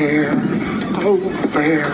there, over there.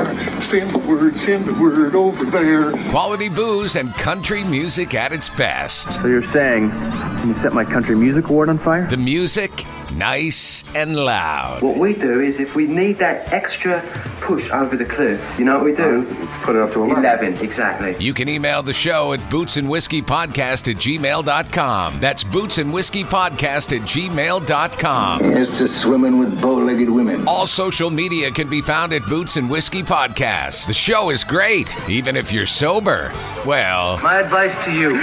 Send the word, send the word over there. Quality booze and country music at its best. So you're saying, can you set my country music award on fire? The music, nice and loud. What we do is if we need that extra push over the cliff, you know what we do? Put it up to 11. 11, exactly. You can email the show at bootsandwhiskeypodcast at gmail.com. That's bootsandwhiskeypodcast at gmail.com. It's just swimming with bow-legged women. All social media can be found at Boots and Whiskey Podcast. The show is great, even if you're sober. Well, My advice to you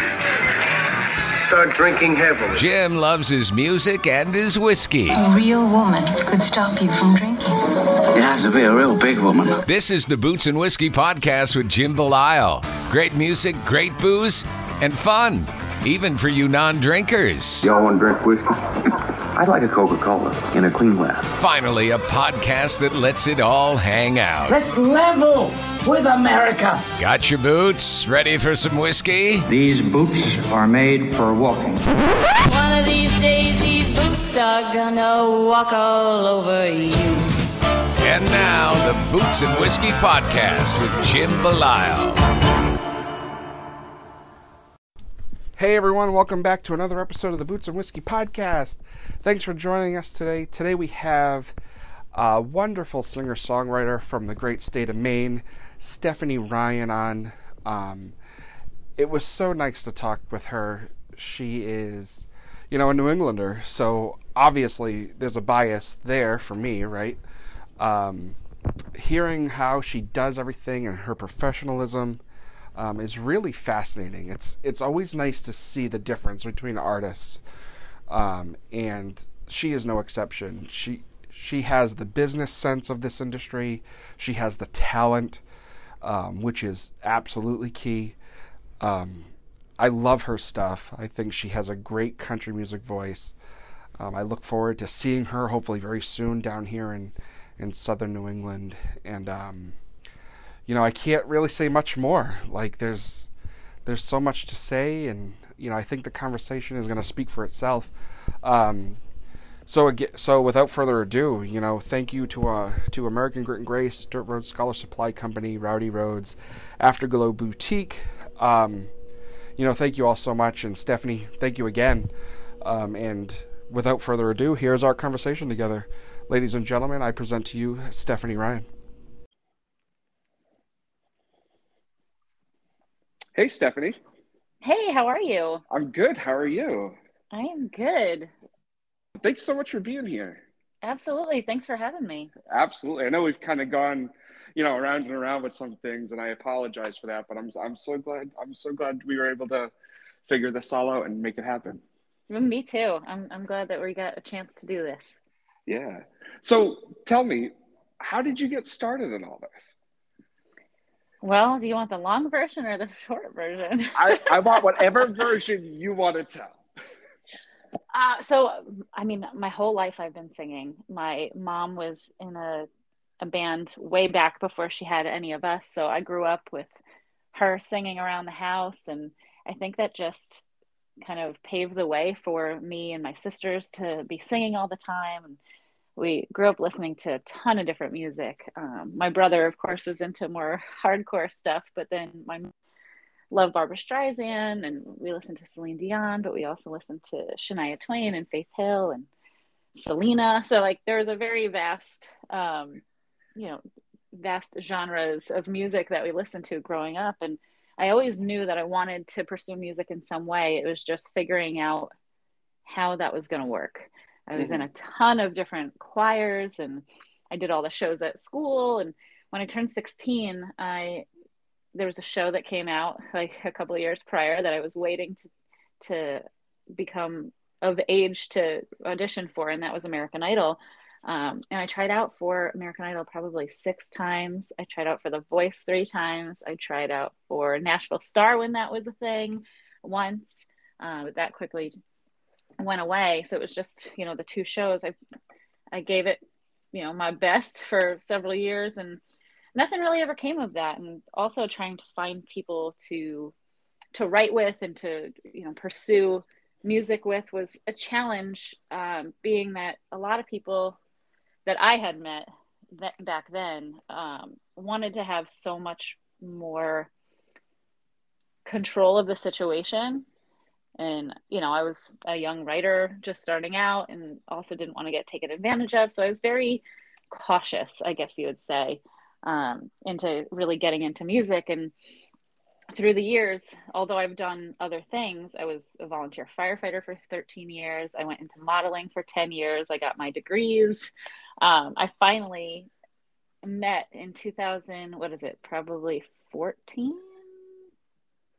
start drinking heavily. Jim loves his music and his whiskey. A real woman could stop you from drinking. You have to be a real big woman. This is the Boots and Whiskey Podcast with Jim Belisle. Great music, great booze, and fun, even for you non drinkers. Y'all want to drink whiskey? I'd like a Coca-Cola in a clean glass. Finally, a podcast that lets it all hang out. Let's level with America. Got your boots? Ready for some whiskey? These boots are made for walking. One of these days, these boots are gonna walk all over you. And now, the Boots and Whiskey Podcast with Jim Belisle. Hey everyone, welcome back to another episode of the Boots and Whiskey Podcast. Thanks for joining us today. Today we have a wonderful singer songwriter from the great state of Maine, Stephanie Ryan, on. Um, it was so nice to talk with her. She is, you know, a New Englander, so obviously there's a bias there for me, right? Um, hearing how she does everything and her professionalism um, is really fascinating. It's it's always nice to see the difference between artists, um, and she is no exception. She she has the business sense of this industry. She has the talent, um, which is absolutely key. Um, I love her stuff. I think she has a great country music voice. Um, I look forward to seeing her hopefully very soon down here in in southern New England and um, you know, I can't really say much more. Like there's there's so much to say, and you know, I think the conversation is going to speak for itself. Um, so again, so without further ado, you know, thank you to uh, to American Grit and Grace, Dirt Road Scholar Supply Company, Rowdy Roads, Afterglow Boutique. Um, you know, thank you all so much, and Stephanie, thank you again. Um, and without further ado, here's our conversation together, ladies and gentlemen. I present to you Stephanie Ryan. Hey, Stephanie. Hey, how are you? I'm good. How are you? I am good. Thanks so much for being here. Absolutely. Thanks for having me. Absolutely. I know we've kind of gone, you know, around and around with some things, and I apologize for that. But I'm I'm so glad I'm so glad we were able to figure this all out and make it happen. Me too. I'm I'm glad that we got a chance to do this. Yeah. So tell me, how did you get started in all this? Well, do you want the long version or the short version? I, I want whatever version you want to tell. Uh, so, I mean, my whole life I've been singing. My mom was in a, a band way back before she had any of us. So I grew up with her singing around the house. And I think that just kind of paved the way for me and my sisters to be singing all the time. And we grew up listening to a ton of different music. Um, my brother, of course, was into more hardcore stuff, but then my love Barbra Streisand and we listened to Celine Dion, but we also listened to Shania Twain and Faith Hill and Selena. So like there was a very vast, um, you know, vast genres of music that we listened to growing up. And I always knew that I wanted to pursue music in some way. It was just figuring out how that was going to work. I was mm-hmm. in a ton of different choirs and I did all the shows at school. And when I turned 16, I there was a show that came out like a couple of years prior that I was waiting to to become of age to audition for, and that was American Idol. Um, and I tried out for American Idol probably six times. I tried out for The Voice three times. I tried out for Nashville Star when that was a thing once, uh, but that quickly went away. So it was just you know the two shows. I I gave it you know my best for several years, and nothing really ever came of that. And also trying to find people to to write with and to you know pursue music with was a challenge, um, being that a lot of people that I had met that back then um, wanted to have so much more control of the situation. And, you know, I was a young writer just starting out and also didn't want to get taken advantage of. So I was very cautious, I guess you would say, um, into really getting into music. And through the years, although I've done other things, I was a volunteer firefighter for 13 years. I went into modeling for 10 years. I got my degrees. Um, I finally met in 2000, what is it, probably 14?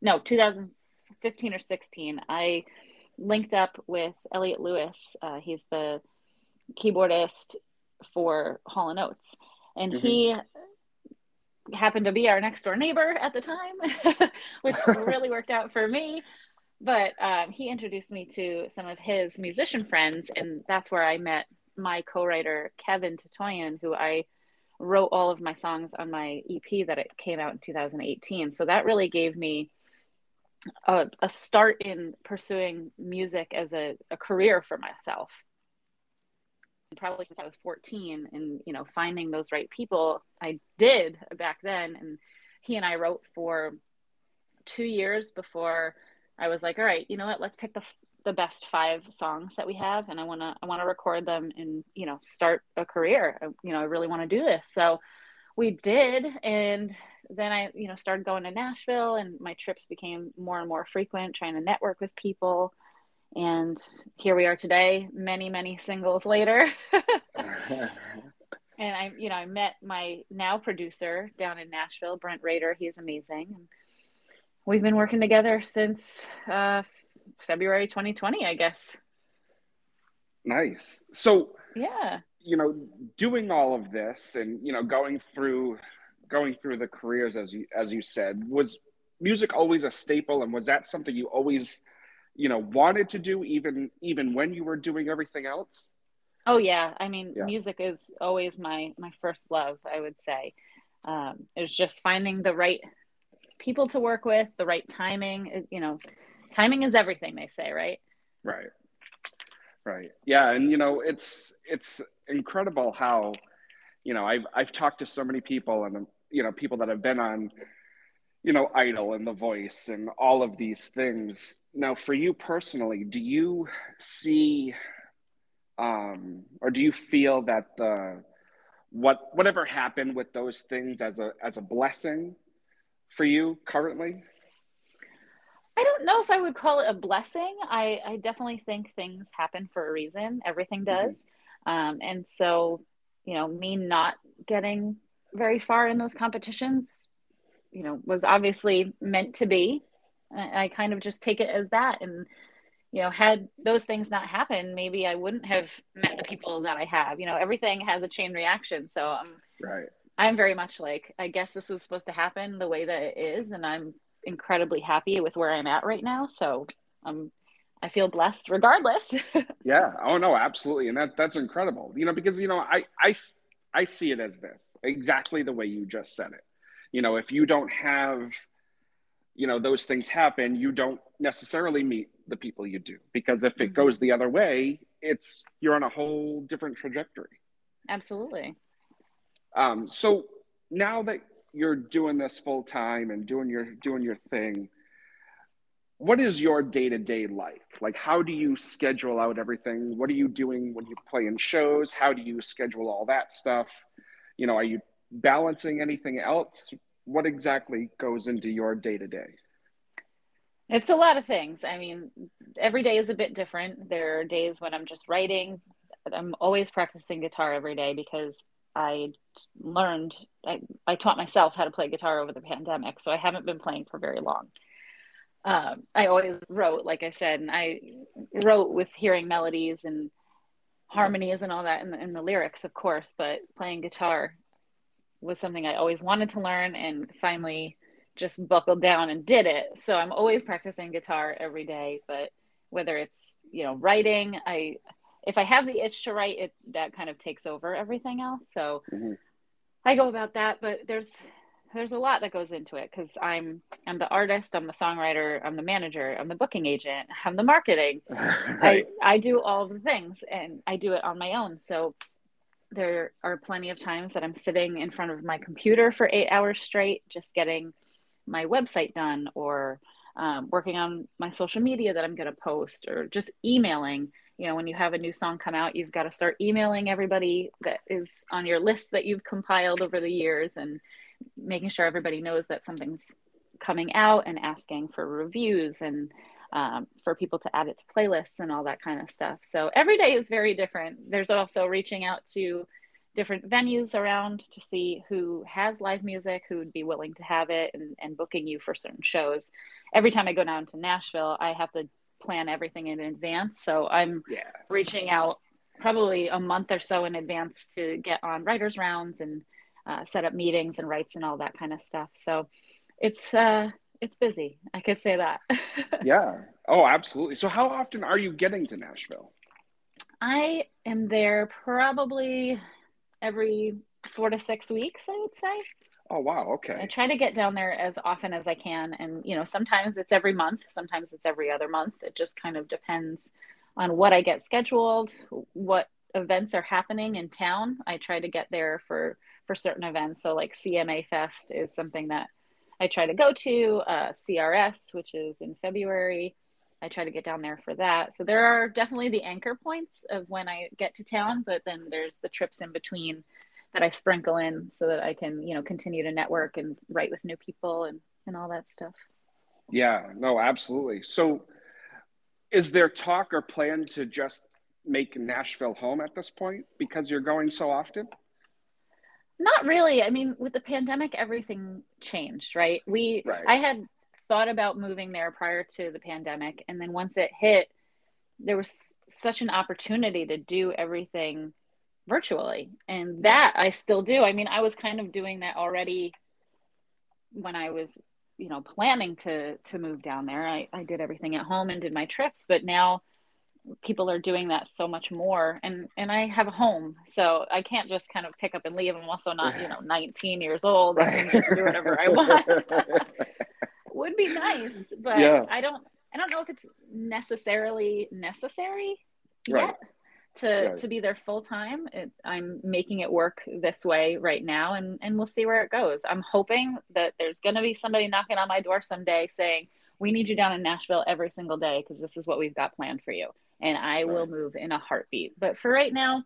No, 2015 or 16. I linked up with Eliot Lewis. Uh, he's the keyboardist for Hall & Oates. And mm-hmm. he happened to be our next door neighbor at the time, which really worked out for me. But um, he introduced me to some of his musician friends, and that's where I met my co-writer Kevin Tatoyan, who I wrote all of my songs on my EP that it came out in 2018. So that really gave me a, a start in pursuing music as a, a career for myself probably since I was 14 and you know finding those right people I did back then. And he and I wrote for 2 years before I was like all right you know what? Let's pick the the best 5 songs that we have and I want to I want to record them and you know start a career. I, you know I really want to do this. So we did and then I you know started going to Nashville and my trips became more and more frequent trying to network with people and here we are today many many singles later. And i you know i met my now producer down in nashville brent rader. He's amazing. And we've been working together since uh, february 2020 i guess. Nice. So yeah. you know doing all of this and you know going through going through the careers as you as you said was music always a staple? And was that something you always you know wanted to do even even when you were doing everything else? Oh yeah. I mean yeah. music is always my my first love i would say. Um it's just finding the right people to work with the right timing you know timing is everything they say right? Right. Right. Yeah and you know it's it's incredible how you know i've i've talked to so many people and you know people that have been on you know, Idol and The Voice and all of these things. Now, for you personally, do you see, um, or do you feel that the what whatever happened with those things as a as a blessing for you currently? I don't know if I would call it a blessing. I, I definitely think things happen for a reason. Everything mm-hmm. does. Mm-hmm. Um, and so, you know, me not getting very far in those competitions you know was obviously meant to be. I, kind of just take it as that and you know had those things not happened maybe i wouldn't have met the people that i have. You know everything has a chain reaction. So i'm right. I'm very much like i guess this was supposed to happen the way that it is and i'm incredibly happy with where i'm at right now. So i'm i feel blessed regardless. Yeah. Oh no absolutely. And that that's incredible. You know because you know i i i see it as this exactly the way you just said it you know if you don't have you know those things happen you don't necessarily meet the people you do. Because if it mm-hmm. goes the other way it's you're on a whole different trajectory. Absolutely. Um, so now that you're doing this full time and doing your doing your thing what is your day-to-day life? Like how do you schedule out everything? What are you doing when you play in shows? How do you schedule all that stuff? You know are you balancing anything else what exactly goes into your day-to-day? It's a lot of things. I mean every day is a bit different. There are days when i'm just writing. I'm always practicing guitar every day because i learned I, I taught myself how to play guitar over the pandemic so i haven't been playing for very long. Um, I always wrote, like I said, and I wrote with hearing melodies and harmonies and all that in the, in the lyrics, of course, but playing guitar was something I always wanted to learn and finally just buckled down and did it. So I'm always practicing guitar every day, but whether it's, you know, writing, I, if I have the itch to write it, that kind of takes over everything else. So mm-hmm. I go about that, but there's, there's a lot that goes into it because I'm I'm the artist, I'm the songwriter, I'm the manager, I'm the booking agent, I'm the marketing. right. I I do all the things and I do it on my own. So there are plenty of times that I'm sitting in front of my computer for eight hours straight, just getting my website done or um, working on my social media that I'm going to post or just emailing. You know, when you have a new song come out, you've got to start emailing everybody that is on your list that you've compiled over the years and making sure everybody knows that something's coming out and asking for reviews and um, for people to add it to playlists and all that kind of stuff. So every day is very different. There's also reaching out to different venues around to see who has live music, who would be willing to have it, and, and booking you for certain shows. Every time I go down to Nashville, I have to plan everything in advance. So I'm yeah. reaching out probably a month or so in advance to get on writers' rounds and uh, set up meetings and rights and all that kind of stuff. So it's uh, it's busy. I could say that. yeah. Oh, absolutely. So how often are you getting to Nashville? I am there probably every four to six weeks, I would say. Oh wow, okay. I try to get down there as often as I can and you know, sometimes it's every month, sometimes it's every other month. It just kind of depends on what I get scheduled, what events are happening in town. I try to get there for for certain events. So like CMA Fest is something that I try to go to. Uh, CRS, which is in February, I try to get down there for that. So there are definitely the anchor points of when I get to town, but then there's the trips in between that I sprinkle in so that I can, you know, continue to network and write with new people and, and all that stuff. Yeah, no, absolutely. So is there talk or plan to just make Nashville home at this point because you're going so often? Not really. I mean, with the pandemic, everything changed, right? We, right. I had thought about moving there prior to the pandemic. And then once it hit, there was such an opportunity to do everything virtually. And that I still do. I mean, I was kind of doing that already when I was, you know, planning to to move down there. I, I did everything at home and did my trips, but now people are doing that so much more and and i have a home so i can't just kind of pick up and leave. I'm also not you know 19 years old. And do whatever i want. Would be nice but yeah. i don't i don't know if it's necessarily necessary right. yet to right. to be there full time i'm making it work this way right now and and we'll see where it goes. I'm hoping that there's going to be somebody knocking on my door someday saying we need you down in nashville every single day because this is what we've got planned for you and I right. will move in a heartbeat. But for right now,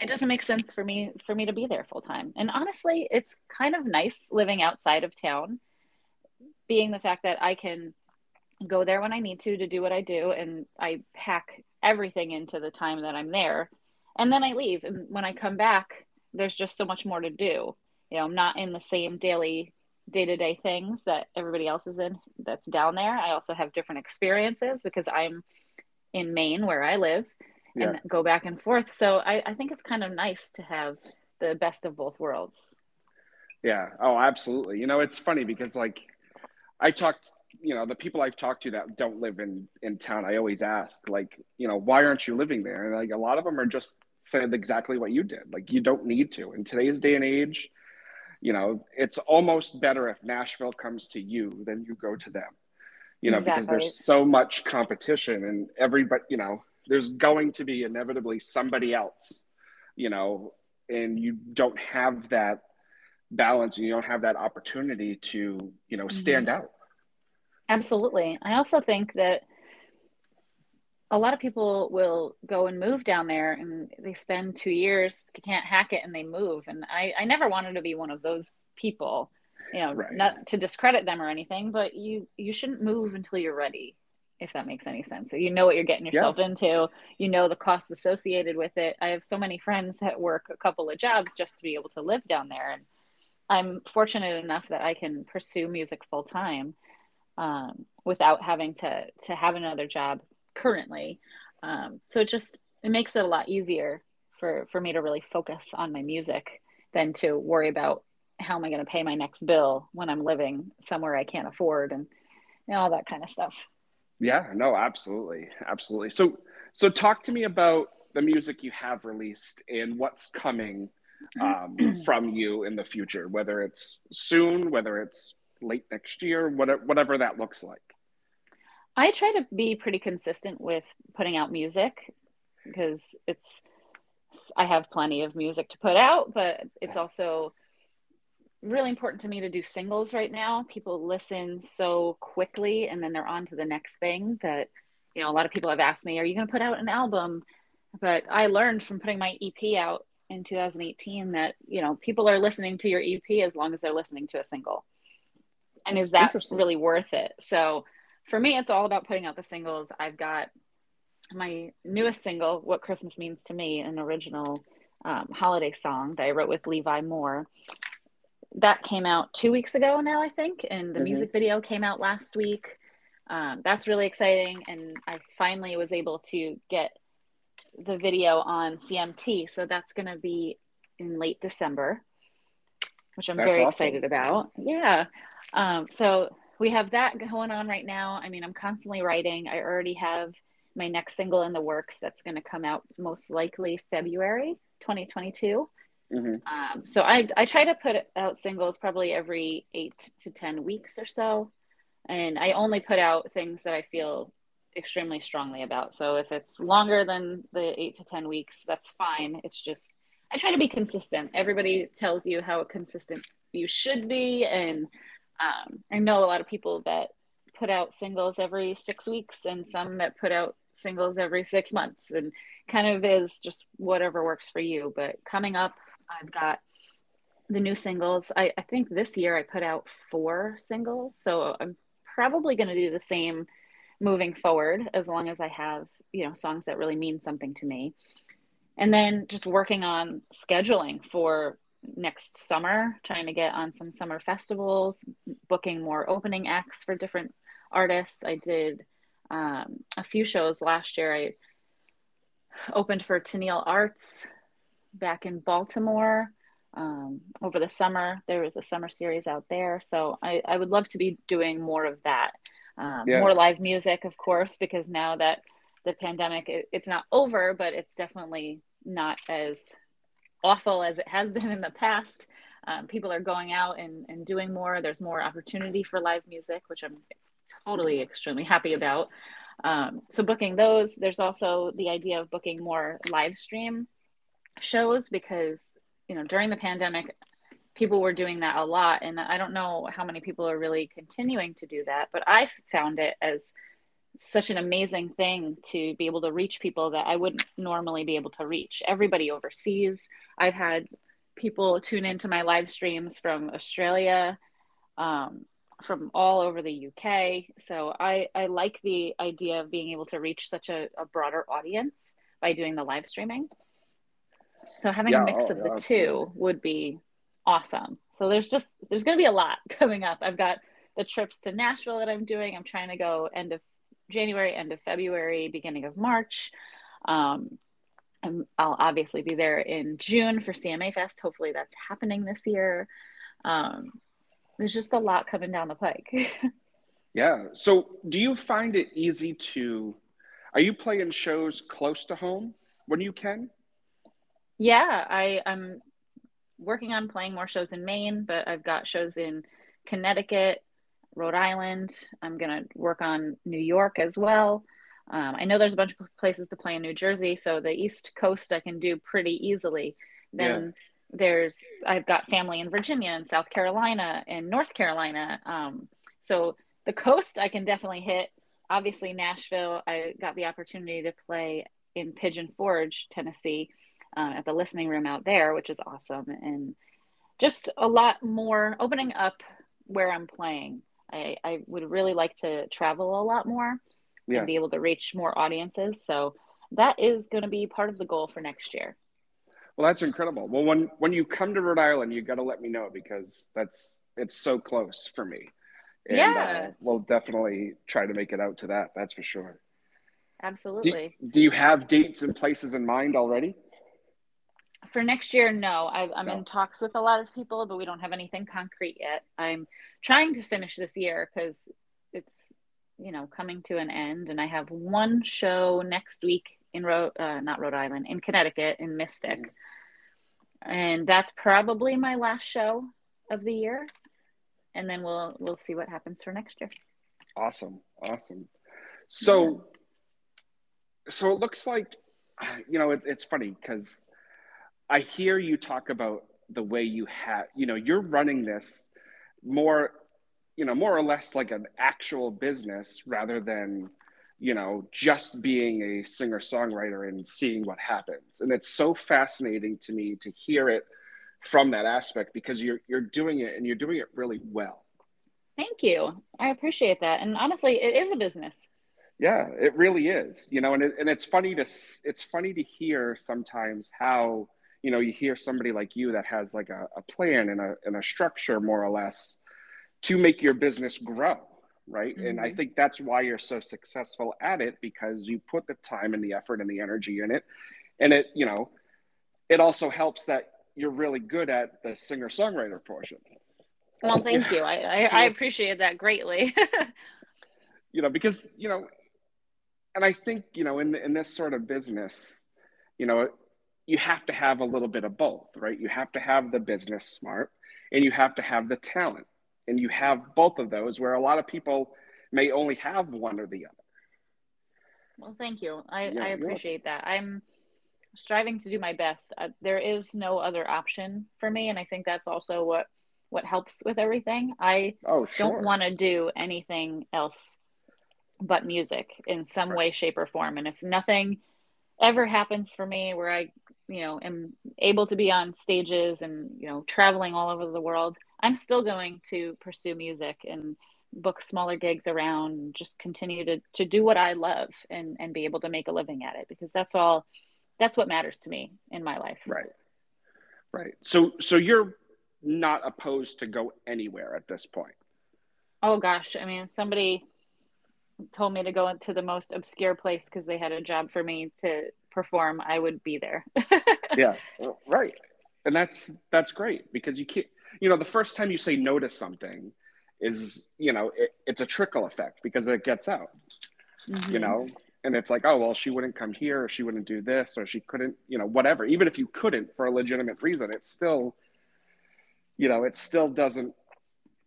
it doesn't make sense for me for me to be there full time. And honestly, it's kind of nice living outside of town, being the fact that I can go there when I need to to do what I do and I pack everything into the time that I'm there and then I leave and when I come back there's just so much more to do. You know, I'm not in the same daily day-to-day things that everybody else is in that's down there. I also have different experiences because I'm in Maine where I live yeah. and go back and forth. So I, I think it's kind of nice to have the best of both worlds. Yeah. Oh, absolutely. You know, it's funny because like I talked, you know, the people I've talked to that don't live in in town, I always ask, like, you know, why aren't you living there? And like a lot of them are just said exactly what you did. Like you don't need to. In today's day and age, you know, it's almost better if Nashville comes to you than you go to them you know, exactly. because there's so much competition and everybody, you know, there's going to be inevitably somebody else, you know, and you don't have that balance and you don't have that opportunity to, you know, stand mm-hmm. out. Absolutely. I also think that a lot of people will go and move down there and they spend two years, they can't hack it, and they move. And I, I never wanted to be one of those people, you know, right. not to discredit them or anything, but you you shouldn't move until you're ready, if that makes any sense. So you know what you're getting yourself yeah. into, you know the costs associated with it. I have so many friends that work a couple of jobs just to be able to live down there, and I'm fortunate enough that I can pursue music full time um, without having to to have another job currently. Um, so it just it makes it a lot easier for for me to really focus on my music than to worry about how am I going to pay my next bill when I'm living somewhere I can't afford and know, all that kind of stuff. Yeah, no, absolutely, absolutely. So so talk to me about the music you have released and what's coming um, from you in the future, whether it's soon, whether it's late next year, whatever, whatever that looks like. I try to be pretty consistent with putting out music because it's I have plenty of music to put out, but it's also really important to me to do singles right now. People listen so quickly and then they're on to the next thing that you know a lot of people have asked me, "Are you going to put out an album?" But I learned from putting my EP out in 2018 that you know people are listening to your EP as long as they're listening to a single. And is that really worth it? So for me, it's all about putting out the singles. I've got my newest single, What Christmas Means to Me, an original um, holiday song that I wrote with Levi Moore. That came out two weeks ago now, I think, and the mm-hmm. music video came out last week. Um, that's really exciting, and I finally was able to get the video on CMT, so that's going to be in late December, which I'm that's very awesome. excited about. Yeah. Um, so we have that going on right now. I mean, I'm constantly writing. I already have my next single in the works that's going to come out most likely February 2022. Mm-hmm. Um, so I, I try to put out singles probably every eight to 10 weeks or so. And I only put out things that I feel extremely strongly about. So if it's longer than the eight to 10 weeks, that's fine. It's just, I try to be consistent. Everybody tells you how consistent you should be. And um, I know a lot of people that put out singles every six weeks and some that put out singles every six months and kind of is just whatever works for you. But coming up, I've got the new singles. I, I think this year I put out four singles. So I'm probably going to do the same moving forward as long as I have, you know, songs that really mean something to me. And then just working on scheduling for next summer, trying to get on some summer festivals, booking more opening acts for different artists. I did um, a few shows last year. I opened for Tenille Arts back in Baltimore um, over the summer. There was a summer series out there. So I, I would love to be doing more of that. Um, yeah. More live music, of course, because now that the pandemic, it, it's not over, but it's definitely not as awful as it has been in the past. Um, people are going out and, and doing more. There's more opportunity for live music, which I'm totally extremely happy about. Um, so booking those, there's also the idea of booking more live stream shows because you know during the pandemic, people were doing that a lot, and I don't know how many people are really continuing to do that, but I found it as such an amazing thing to be able to reach people that I wouldn't normally be able to reach. Everybody overseas. I've had people tune into my live streams from Australia, um, from all over the UK. So I, I like the idea of being able to reach such a, a broader audience by doing the live streaming. So having yeah, a mix oh, of the yeah, two would be awesome. So there's just there's going to be a lot coming up. I've got the trips to Nashville that I'm doing. I'm trying to go end of January, end of February, beginning of March. Um, I'll obviously be there in June for CMA Fest. Hopefully, that's happening this year. Um, there's just a lot coming down the pike. yeah. So, do you find it easy to? Are you playing shows close to home when you can? Yeah, I, I'm working on playing more shows in Maine, but I've got shows in Connecticut, Rhode Island. I'm going to work on New York as well. Um, I know there's a bunch of places to play in New Jersey, so the East Coast I can do pretty easily. Then yeah. there's I've got family in Virginia and South Carolina and North Carolina. Um, so the coast I can definitely hit. Obviously, Nashville, I got the opportunity to play in Pigeon Forge, Tennessee, uh, at the listening room out there, which is awesome. And just a lot more opening up where I'm playing. I, I would really like to travel a lot more yeah. and be able to reach more audiences. So that is going to be part of the goal for next year. Well, that's incredible. Well, when when you come to Rhode Island, you got to let me know because that's it's so close for me. And, yeah, uh, we'll definitely try to make it out to that. That's for sure. Absolutely. Do, do you have dates and places in mind already? For next year, no. I, am no. in talks with a lot of people, but we don't have anything concrete yet. I'm trying to finish this year because it's you know coming to an end, and I have one show next week in Rhode, uh, not Rhode Island, in Connecticut, in Mystic, mm-hmm. and that's probably my last show of the year, and then we'll we'll see what happens for next year. Awesome, awesome. So, yeah. so it looks like, you know, it's it's funny because I hear you talk about the way you have, you know, you're running this more, you know, more or less like an actual business rather than you know, just being a singer songwriter and seeing what happens. And it's so fascinating to me to hear it from that aspect because you're you're doing it and you're doing it really well. Thank you. I appreciate that. And honestly, it is a business. Yeah, it really is. You know, and it, and it's funny to it's funny to hear sometimes how you know you hear somebody like you that has like a, a plan and a and a structure more or less to make your business grow right mm-hmm. and i mm-hmm. think that's why you're so successful at it because you put the time and the effort and the energy in it and it you know it also helps that you're really good at the singer songwriter portion well thank you i i, I appreciate that greatly you know because you know and i think you know in in this sort of business you know you have to have a little bit of both right? You have to have the business smart and you have to have the talent. And you have both of those where a lot of people may only have one or the other. Well thank you. I, yeah, I appreciate that. I'm striving to do my best. Uh, there is no other option for me and i think that's also what what helps with everything. I oh, sure. don't want to do anything else but music in some right. way shape or form. And if nothing ever happens for me where i you know am able to be on stages and you know traveling all over the world i'm still going to pursue music and book smaller gigs around and just continue to to do what i love and and be able to make a living at it because that's all that's what matters to me in my life. Right. Right. So so you're not opposed to go anywhere at this point? Oh gosh. I mean somebody told me to go into the most obscure place because they had a job for me to perform, I would be there. yeah, right. And that's that's great because you can't. You know, the first time you say no to something is, you know, it, it's a trickle effect because it gets out. Mm-hmm. You know, and it's like, oh well, she wouldn't come here, or she wouldn't do this, or she couldn't, you know, whatever. Even if you couldn't for a legitimate reason, it's still, you know, it still doesn't,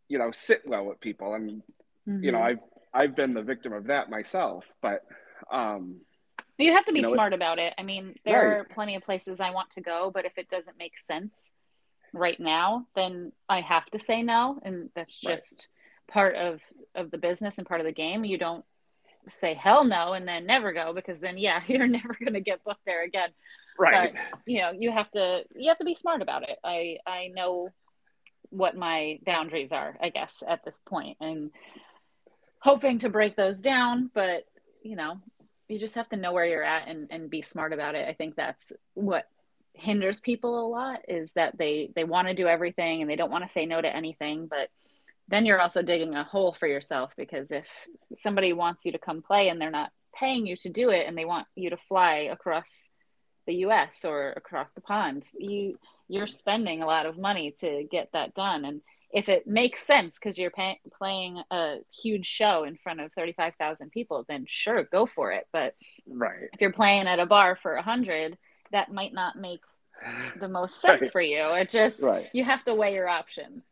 you know, sit well with people. And mm-hmm. you know, mm-hmm. I've I've been the victim of that myself, but um, you have to be you know, smart about it. I mean, there right. are plenty of places I want to go, but if it doesn't make sense right now, then I have to say no, and that's just right. part of of the business and part of the game. You don't say hell no and then never go because then yeah, you're never going to get booked there again. Right. But, you know, you have to you have to be smart about it. I I know what my boundaries are, I guess, at this point and hoping to break those down, but you know, you just have to know where you're at and, and be smart about it. I think that's what hinders people a lot is that they they want to do everything and they don't want to say no to anything, but then you're also digging a hole for yourself because if somebody wants you to come play and they're not paying you to do it and they want you to fly across the US or across the pond, you you're spending a lot of money to get that done and if it makes sense because you're pay- playing a huge show in front of 35,000 people, then sure, go for it. But right. if you're playing at a bar for 100, that might not make the most sense right. for you. It just, right. you have to weigh your options.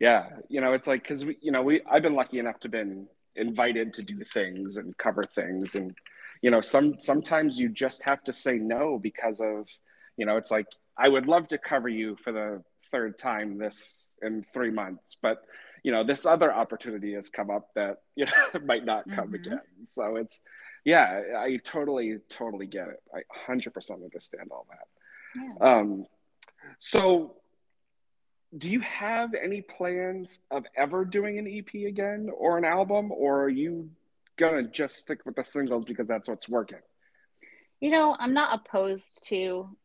Yeah. You know, it's like, cause we, you know, we, I've been lucky enough to been invited to do things and cover things. And, you know, some, sometimes you just have to say no because of, you know, it's like, I would love to cover you for the third time this in three months. But you know this other opportunity has come up that you know might not come mm-hmm. again. So it's opportunity has come up that you know might not come again. So it's yeah, I totally totally get it. I hundred percent understand all that. Yeah. Um, so do you have any plans of ever doing an EP again or an album, or are you gonna just stick with the singles because that's what's working? You know, I'm not opposed to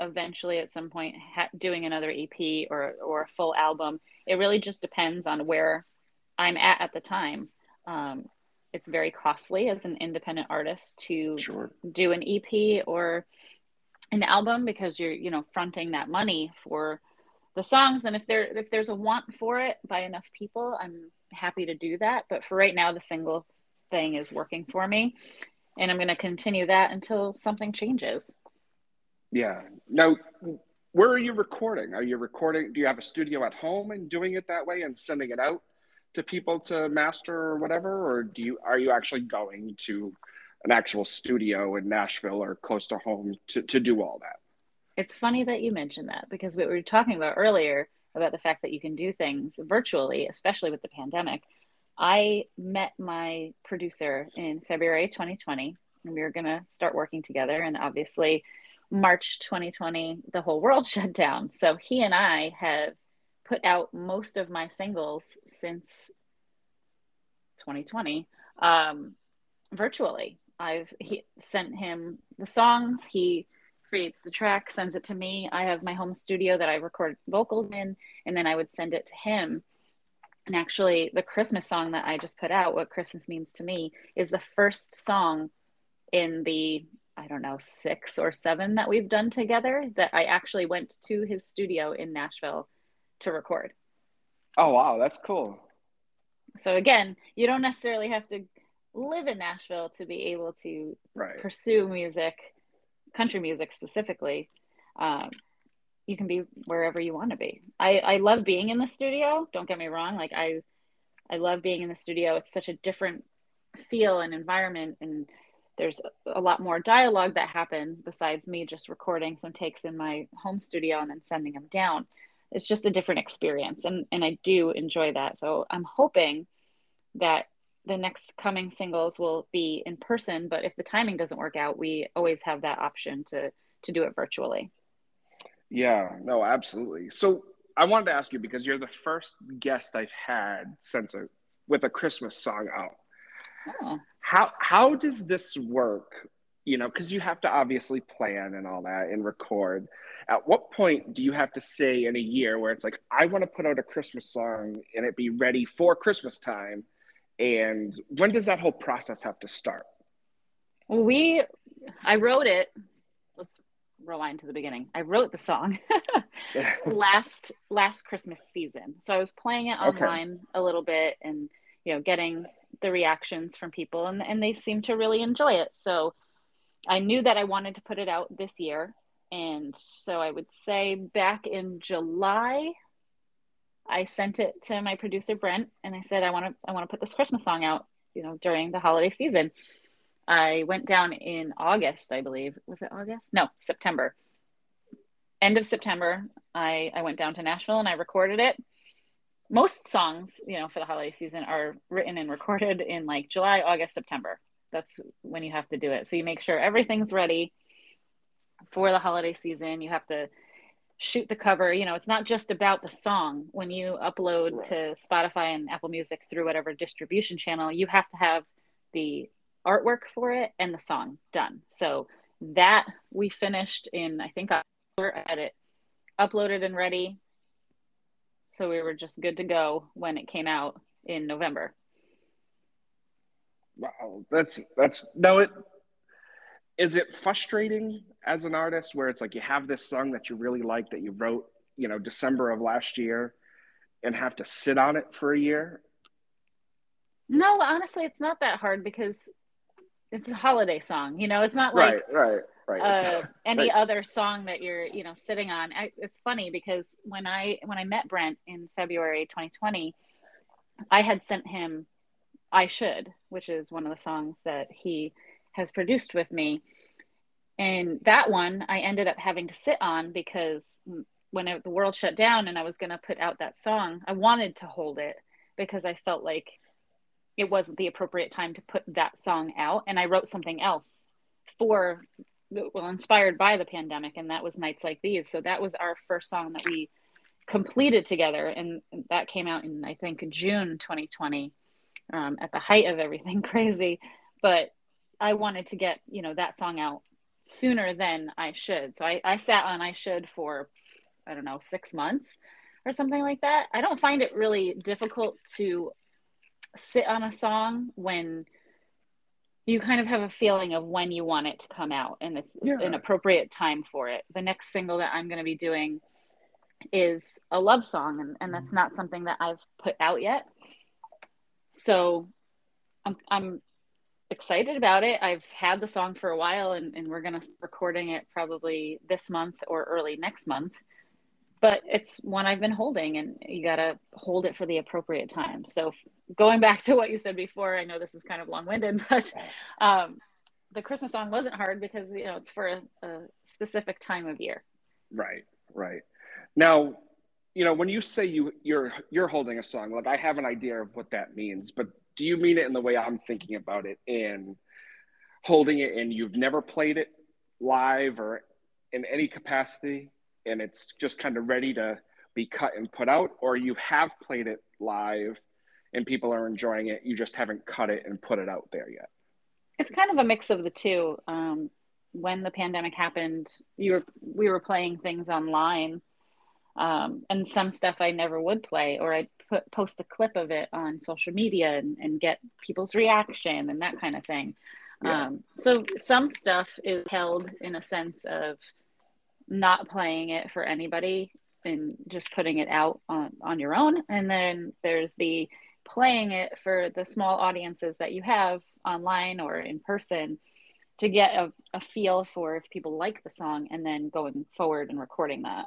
eventually at some point ha- doing another EP or or a full album. It really just depends on where I'm at at the time. Um, it's very costly as an independent artist to sure. do an EP or an album because you're you know fronting that money for the songs and if there if there's a want for it by enough people i'm happy to do that but for right now the single thing is working for me and i'm going to continue that until something changes yeah now where are you recording are you recording do you have a studio at home and doing it that way and sending it out to people to master or whatever or do you are you actually going to an actual studio in nashville or close to home to, to do all that it's funny that you mentioned that because what we were talking about earlier about the fact that you can do things virtually, especially with the pandemic. I met my producer in February 2020, and we were going to start working together. And obviously, March 2020, the whole world shut down. So he and I have put out most of my singles since 2020 um, virtually. I've he, sent him the songs. He creates the track, sends it to me. I have my home studio that I record vocals in, and then I would send it to him. And actually, the Christmas song that I just put out, What Christmas Means to Me, is the first song in the, I don't know, six or seven that we've done together that I actually went to his studio in Nashville to record. Oh, wow. That's cool. So, again, you don't necessarily have to live in Nashville to be able to right. pursue music country music specifically, um, you can be wherever you want to be. I, I love being in the studio. Don't get me wrong. Like I, I love being in the studio. It's such a different feel and environment. And there's a lot more dialogue that happens besides me just recording some takes in my home studio and then sending them down. It's just a different experience. And, and I do enjoy that. So I'm hoping that the next coming singles will be in person but if the timing doesn't work out we always have that option to to do it virtually yeah no absolutely so i wanted to ask you because you're the first guest i've had since a with a christmas song out oh. How how does this work? You know because you have to obviously plan and all that and record. At what point do you have to say in a year where it's like i want to put out a christmas song and it be ready for christmas time and when does that whole process have to start? Well we i wrote it let's rewind to the beginning. I wrote the song last last christmas season. So i was playing it online okay. a little bit and you know getting the reactions from people and, and they seem to really enjoy it so i knew that i wanted to put it out this year and so i would say back in july I sent it to my producer Brent and I said I want to I want to put this Christmas song out, you know, during the holiday season. I went down in August, I believe. Was it August? No, September. End of September, I I went down to Nashville and I recorded it. Most songs, you know, for the holiday season are written and recorded in like July, August, September. That's when you have to do it. So you make sure everything's ready for the holiday season. You have to shoot the cover you know it's not just about the song when you upload right. to spotify and apple music through whatever distribution channel you have to have the artwork for it and the song done so that we finished in i think october had it uploaded and ready so we were just good to go when it came out in november wow that's that's no it is it frustrating as an artist where it's like you have this song that you really like that you wrote, you know, December of last year and have to sit on it for a year? No, honestly, it's not that hard because it's a holiday song. You know, it's not like right, right, right. Uh, any right. other song that you're, you know, sitting on. I, it's funny because when I when I met Brent in February 2020, I had sent him "I Should," which is one of the songs that he has produced with me. And that one I ended up having to sit on because when the world shut down and I was going to put out that song, I wanted to hold it because I felt like it wasn't the appropriate time to put that song out. And I wrote something else for, well, inspired by the pandemic, and that was Nights Like These. So that was our first song that we completed together. And that came out in, I think, June 2020 um, at the height of everything crazy. But I wanted to get, you know, that song out sooner than I should. So I, I sat on I should for, I don't know, six months or something like that. I don't find it really difficult to sit on a song when you kind of have a feeling of when you want it to come out and it's yeah. an appropriate time for it. The next single that I'm going to be doing is a love song, and, and that's mm-hmm. not something that I've put out yet. So I'm, I'm excited about it. I've had the song for a while, and, and we're going to recording it probably this month or early next month but it's one I've been holding, and you got to hold it for the appropriate time. So, going back to what you said before, I know this is kind of long winded, but um, the Christmas song wasn't hard because you know it's for a, a specific time of year. Right, right. Now, you know, when you say you you're you're holding a song, like I have an idea of what that means, but do you mean it in the way I'm thinking about it in holding it and you've never played it live or in any capacity? And it's just kind of ready to be cut and put out, or you have played it live and people are enjoying it, you just haven't cut it and put it out there yet? It's kind of a mix of the two. Um, when the pandemic happened, you were we were playing things online, um, and some stuff I never would play, or I'd put post a clip of it on social media and, and get people's reaction and that kind of thing. Yeah. Um, so some stuff is held in a sense of not playing it for anybody and just putting it out on, on your own. And then there's the playing it for the small audiences that you have online or in person to get a, a feel for if people like the song and then going forward and recording that.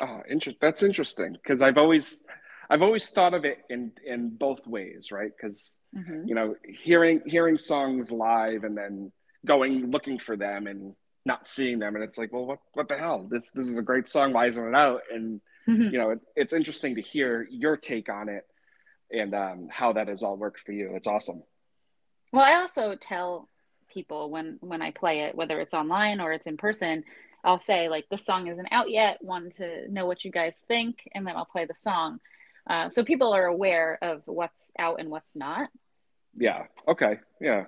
Oh, inter- that's interesting because I've always I've always thought of it in in both ways, right? Because mm-hmm. you know, hearing hearing songs live and then going looking for them and not seeing them. And it's like well what, what the hell? This this is a great song. Why isn't it out? And mm-hmm. you know it, it's interesting to hear your take on it and um, how that has all worked for you. It's awesome. Well i also tell people when when i play it whether it's online or it's in person i'll say like the song isn't out yet. Want to know what you guys think and then i'll play the song. Uh, so people are aware of what's out and what's not. Yeah. Okay. Yeah.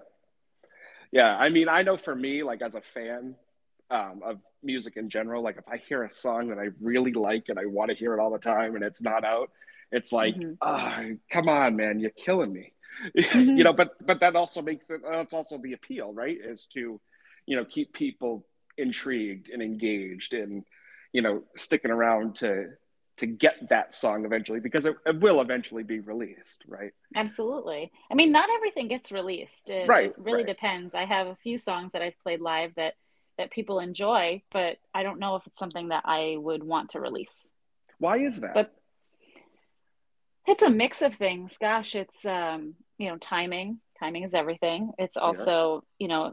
Yeah. I mean i know for me like as a fan um, of music in general. Like if I hear a song that I really like and I want to hear it all the time and it's not out, it's like, mm-hmm. oh, come on, man, you're killing me. Mm-hmm. you know, but but that also makes it. That's also the appeal, right? Is to, you know, keep people intrigued and engaged and, you know, sticking around to to get that song eventually because it, it, will eventually be released right absolutely i mean not everything gets released it, right it really right. depends i have a few songs that i've played live that that people enjoy, but I don't know if it's something that I would want to release. Why is that? But it's a mix of things. Gosh, it's um, you know, timing. Timing is everything. It's also, yeah. you know,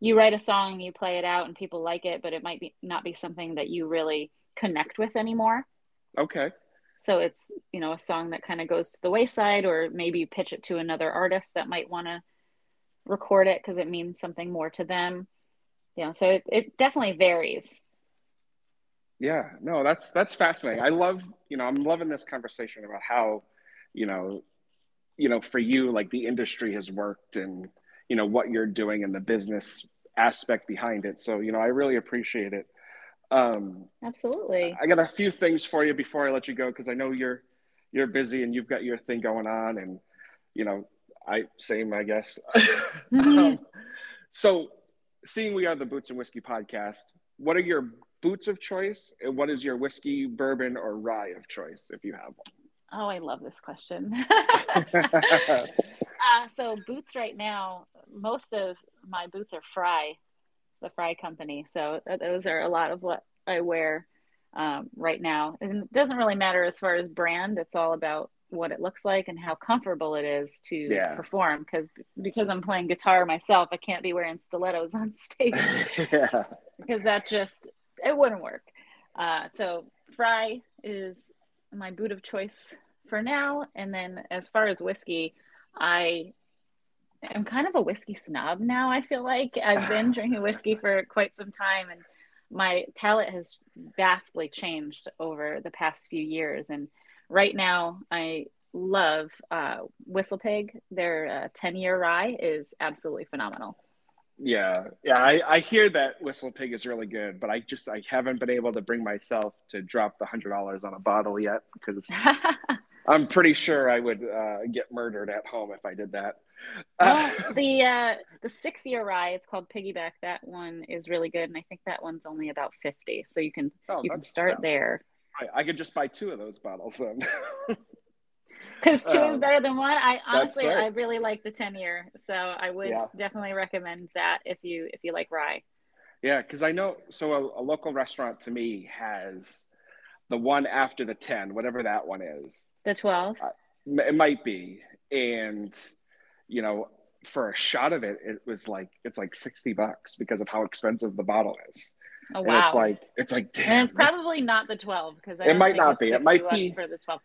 you write a song, you play it out and people like it, but it might be not be something that you really connect with anymore. Okay. So it's, you know, a song that kind of goes to the wayside or maybe you pitch it to another artist that might want to record it because it means something more to them yeah so it, it definitely varies. Yeah no that's that's fascinating. I love you know i'm loving this conversation about how you know you know for you like the industry has worked and you know what you're doing and the business aspect behind it. So you know i really appreciate it. Um absolutely. I got a few things for you before i let you go because i know you're you're busy and you've got your thing going on and you know i same i guess. Um, so seeing we are the Boots and Whiskey podcast, what are your boots of choice and what is your whiskey, bourbon, or rye of choice if you have one? Oh, I love this question. uh, so boots right now, most of my boots are Frye, the Frye company. So those are a lot of what I wear um, right now. And it doesn't really matter as far as brand. It's all about what it looks like and how comfortable it is to yeah. perform because because I'm playing guitar myself I can't be wearing stilettos on stage yeah. because that just it wouldn't work uh, so Frye is my boot of choice for now. And then as far as whiskey, I am kind of a whiskey snob now. I feel like I've been drinking whiskey for quite some time, and my palate has vastly changed over the past few years. And right now, I love uh, WhistlePig. Their uh, 10 year rye is absolutely phenomenal. Yeah, yeah, I, I hear that WhistlePig is really good, but I just I haven't been able to bring myself to drop the hundred dollars on a bottle yet because I'm pretty sure I would uh, get murdered at home if I did that. Well, the uh, the six year rye, it's called Piggyback. That one is really good, and I think that one's only about fifty. So you can oh, you can start yeah. there. I, I could just buy two of those bottles then. because two um, is better than one. I honestly, right. I really like the ten year, so I would yeah. definitely recommend that if you if you like rye. Yeah, because I know. So a, a, local restaurant to me has the one after the ten, whatever that one is. The twelve. Uh, it might be, and you know, for a shot of it, it was like it's like sixty bucks because of how expensive the bottle is. Oh wow! And it's like it's like damn. And it's probably not the twelve because it might not be. It might be for the twelve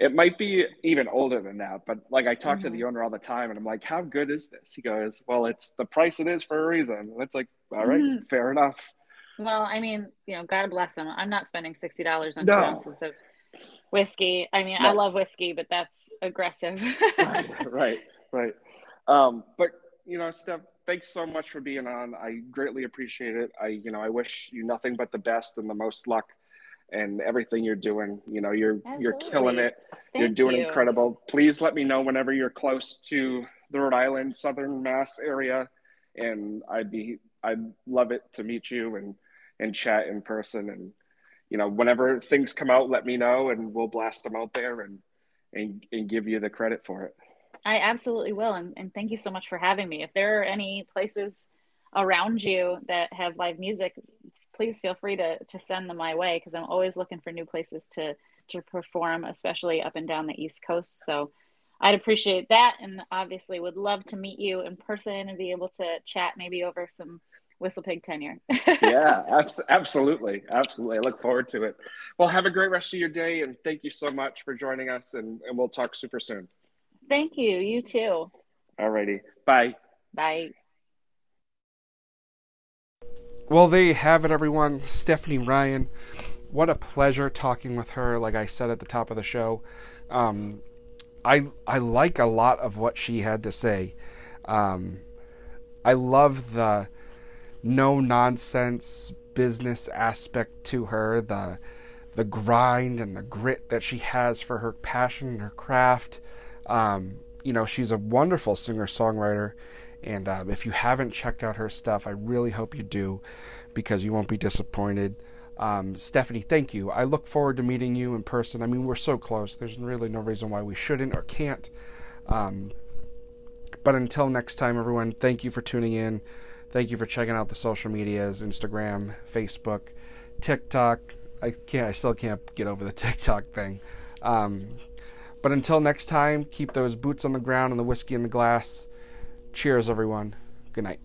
it might be even older than that but like i talk mm-hmm. to the mm-hmm. owner all the time and i'm like how good is this he goes well it's the price it is for a reason and it's like all right, mm-hmm. fair enough well i mean you know god bless him i'm not spending $60 on no. two ounces of whiskey i mean no. i love whiskey but that's aggressive right right right um, but you know steph thanks so much for being on i greatly appreciate it i you know i wish you nothing but the best and the most luck and everything you're doing. You know, you're Absolutely. you're killing it. Thank you're doing you. incredible. Please let me know whenever you're close to the Rhode Island, Southern Mass area, and I'd be I'd love it to meet you and and chat in person. And you know, whenever things come out, let me know, and we'll blast them out there and and and give you the credit for it. I absolutely will, and and thank you so much for having me. If there are any places around you that have live music please feel free to to send them my way because I'm always looking for new places to to perform, especially up and down the East Coast. So I'd appreciate that, and obviously would love to meet you in person and be able to chat maybe over some WhistlePig tenure. yeah, abs- absolutely, absolutely. I look forward to it. Well, have a great rest of your day, and thank you so much for joining us. And, and we'll talk super soon. Thank you. You too. Alrighty. Bye. Bye. Well, there you have it, everyone. Stephanie Ryan. What a pleasure talking with her. Like I said at the top of the show, um, I I like a lot of what she had to say. Um, I love the no nonsense business aspect to her. The the grind and the grit that she has for her passion and her craft. Um, you know, she's a wonderful singer songwriter and um, if you haven't checked out her stuff, I really hope you do because you won't be disappointed. Um, Stephanie, thank you. I look forward to meeting you in person. I mean, we're so close. There's really no reason why we shouldn't or can't. Um, but until next time, everyone, thank you for tuning in. Thank you for checking out the social medias Instagram, Facebook, TikTok. I can't, I still can't get over the TikTok thing. Um, but until next time, keep those boots on the ground and the whiskey in the glass. Cheers, everyone. Good night.